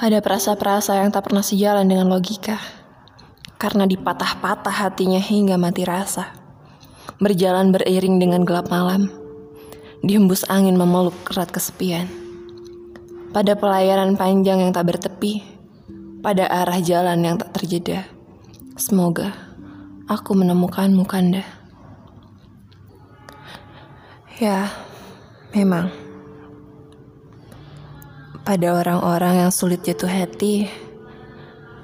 pada perasa-perasa yang tak pernah sejalan dengan logika. Karena dipatah-patah hatinya hingga mati rasa. Berjalan beriring dengan gelap malam. Dihembus angin memeluk erat kesepian. Pada pelayaran panjang yang tak bertepi. Pada arah jalan yang tak terjeda. Semoga aku menemukanmu kanda. Ya, memang pada orang-orang yang sulit jatuh hati,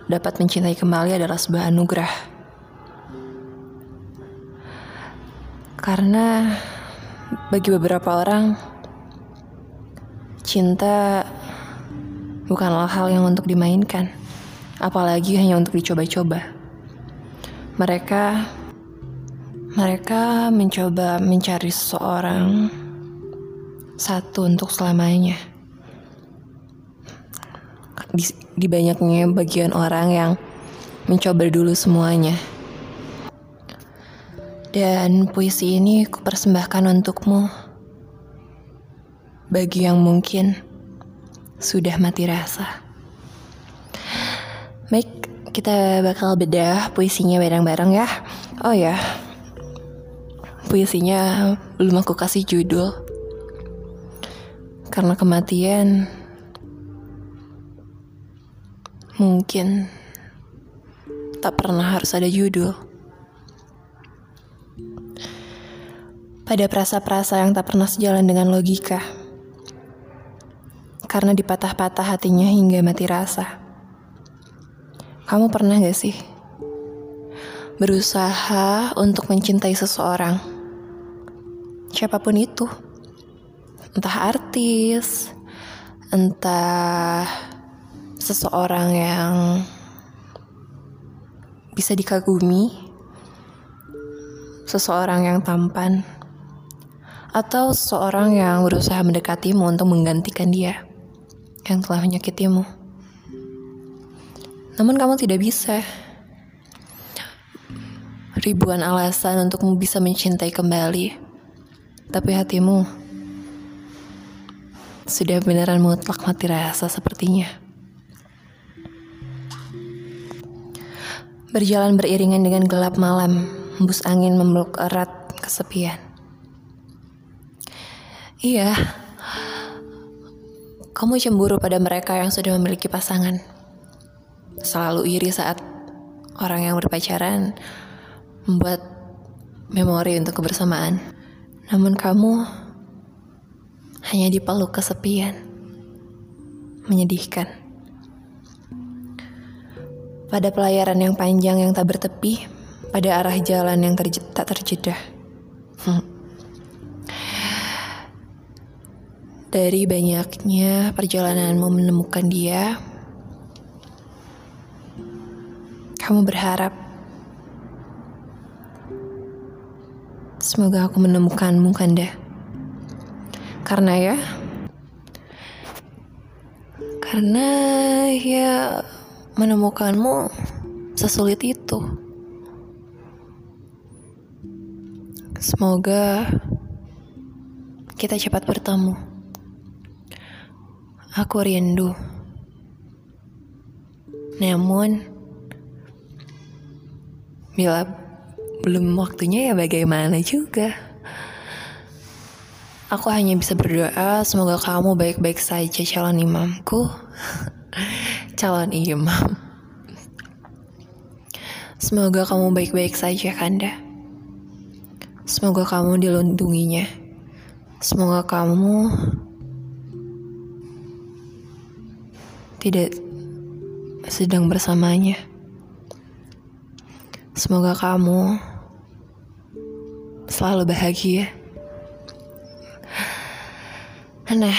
dapat mencintai kembali adalah sebuah anugerah. Karena bagi beberapa orang, cinta bukanlah hal yang untuk dimainkan, apalagi hanya untuk dicoba-coba. Mereka mereka mencoba mencari seseorang satu untuk selamanya di, di banyaknya bagian orang yang mencoba dulu semuanya. Dan puisi ini kupersembahkan untukmu. Bagi yang mungkin sudah mati rasa. Baik, kita bakal bedah puisinya bareng-bareng ya. Oh ya, puisinya belum aku kasih judul. Karena kematian Mungkin tak pernah harus ada judul. Pada perasa-perasa yang tak pernah sejalan dengan logika. Karena dipatah-patah hatinya hingga mati rasa. Kamu pernah gak sih? Berusaha untuk mencintai seseorang. Siapa pun itu. Entah artis, entah seseorang yang bisa dikagumi, seseorang yang tampan, atau seseorang yang berusaha mendekatimu untuk menggantikan dia yang telah menyakitimu. Namun kamu tidak bisa. Ribuan alasan untukmu bisa mencintai kembali, tapi hatimu sudah beneran mutlak mati rasa sepertinya. Berjalan beriringan dengan gelap malam, hembus angin memeluk erat kesepian. Iya, kamu cemburu pada mereka yang sudah memiliki pasangan. Selalu iri saat orang yang berpacaran membuat memori untuk kebersamaan. Namun kamu hanya dipeluk kesepian. Menyedihkan. Pada pelayaran yang panjang yang tak bertepi, pada arah jalan yang terje tak terjeda. Hmm. Dari banyaknya perjalananmu menemukan dia, kamu berharap semoga aku menemukanmu, Kanda. Karena ya, karena ya menemukanmu sesulit itu. Semoga kita cepat bertemu. Aku rindu. Namun, bila belum waktunya ya bagaimana juga. Aku hanya bisa berdoa semoga kamu baik-baik saja calon imamku. calon imam. Semoga kamu baik-baik saja, Kanda. Semoga kamu dilindunginya. Semoga kamu tidak sedang bersamanya. Semoga kamu selalu bahagia. Nah,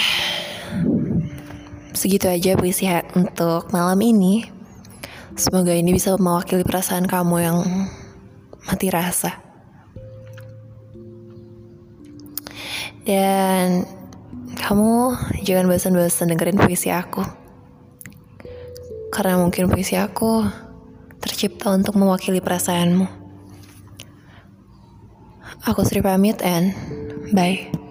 segitu aja puisi untuk malam ini. Semoga ini bisa mewakili perasaan kamu yang mati rasa. Dan kamu jangan bosan-bosan dengerin puisi aku. Karena mungkin puisi aku tercipta untuk mewakili perasaanmu. Aku Sri pamit and bye.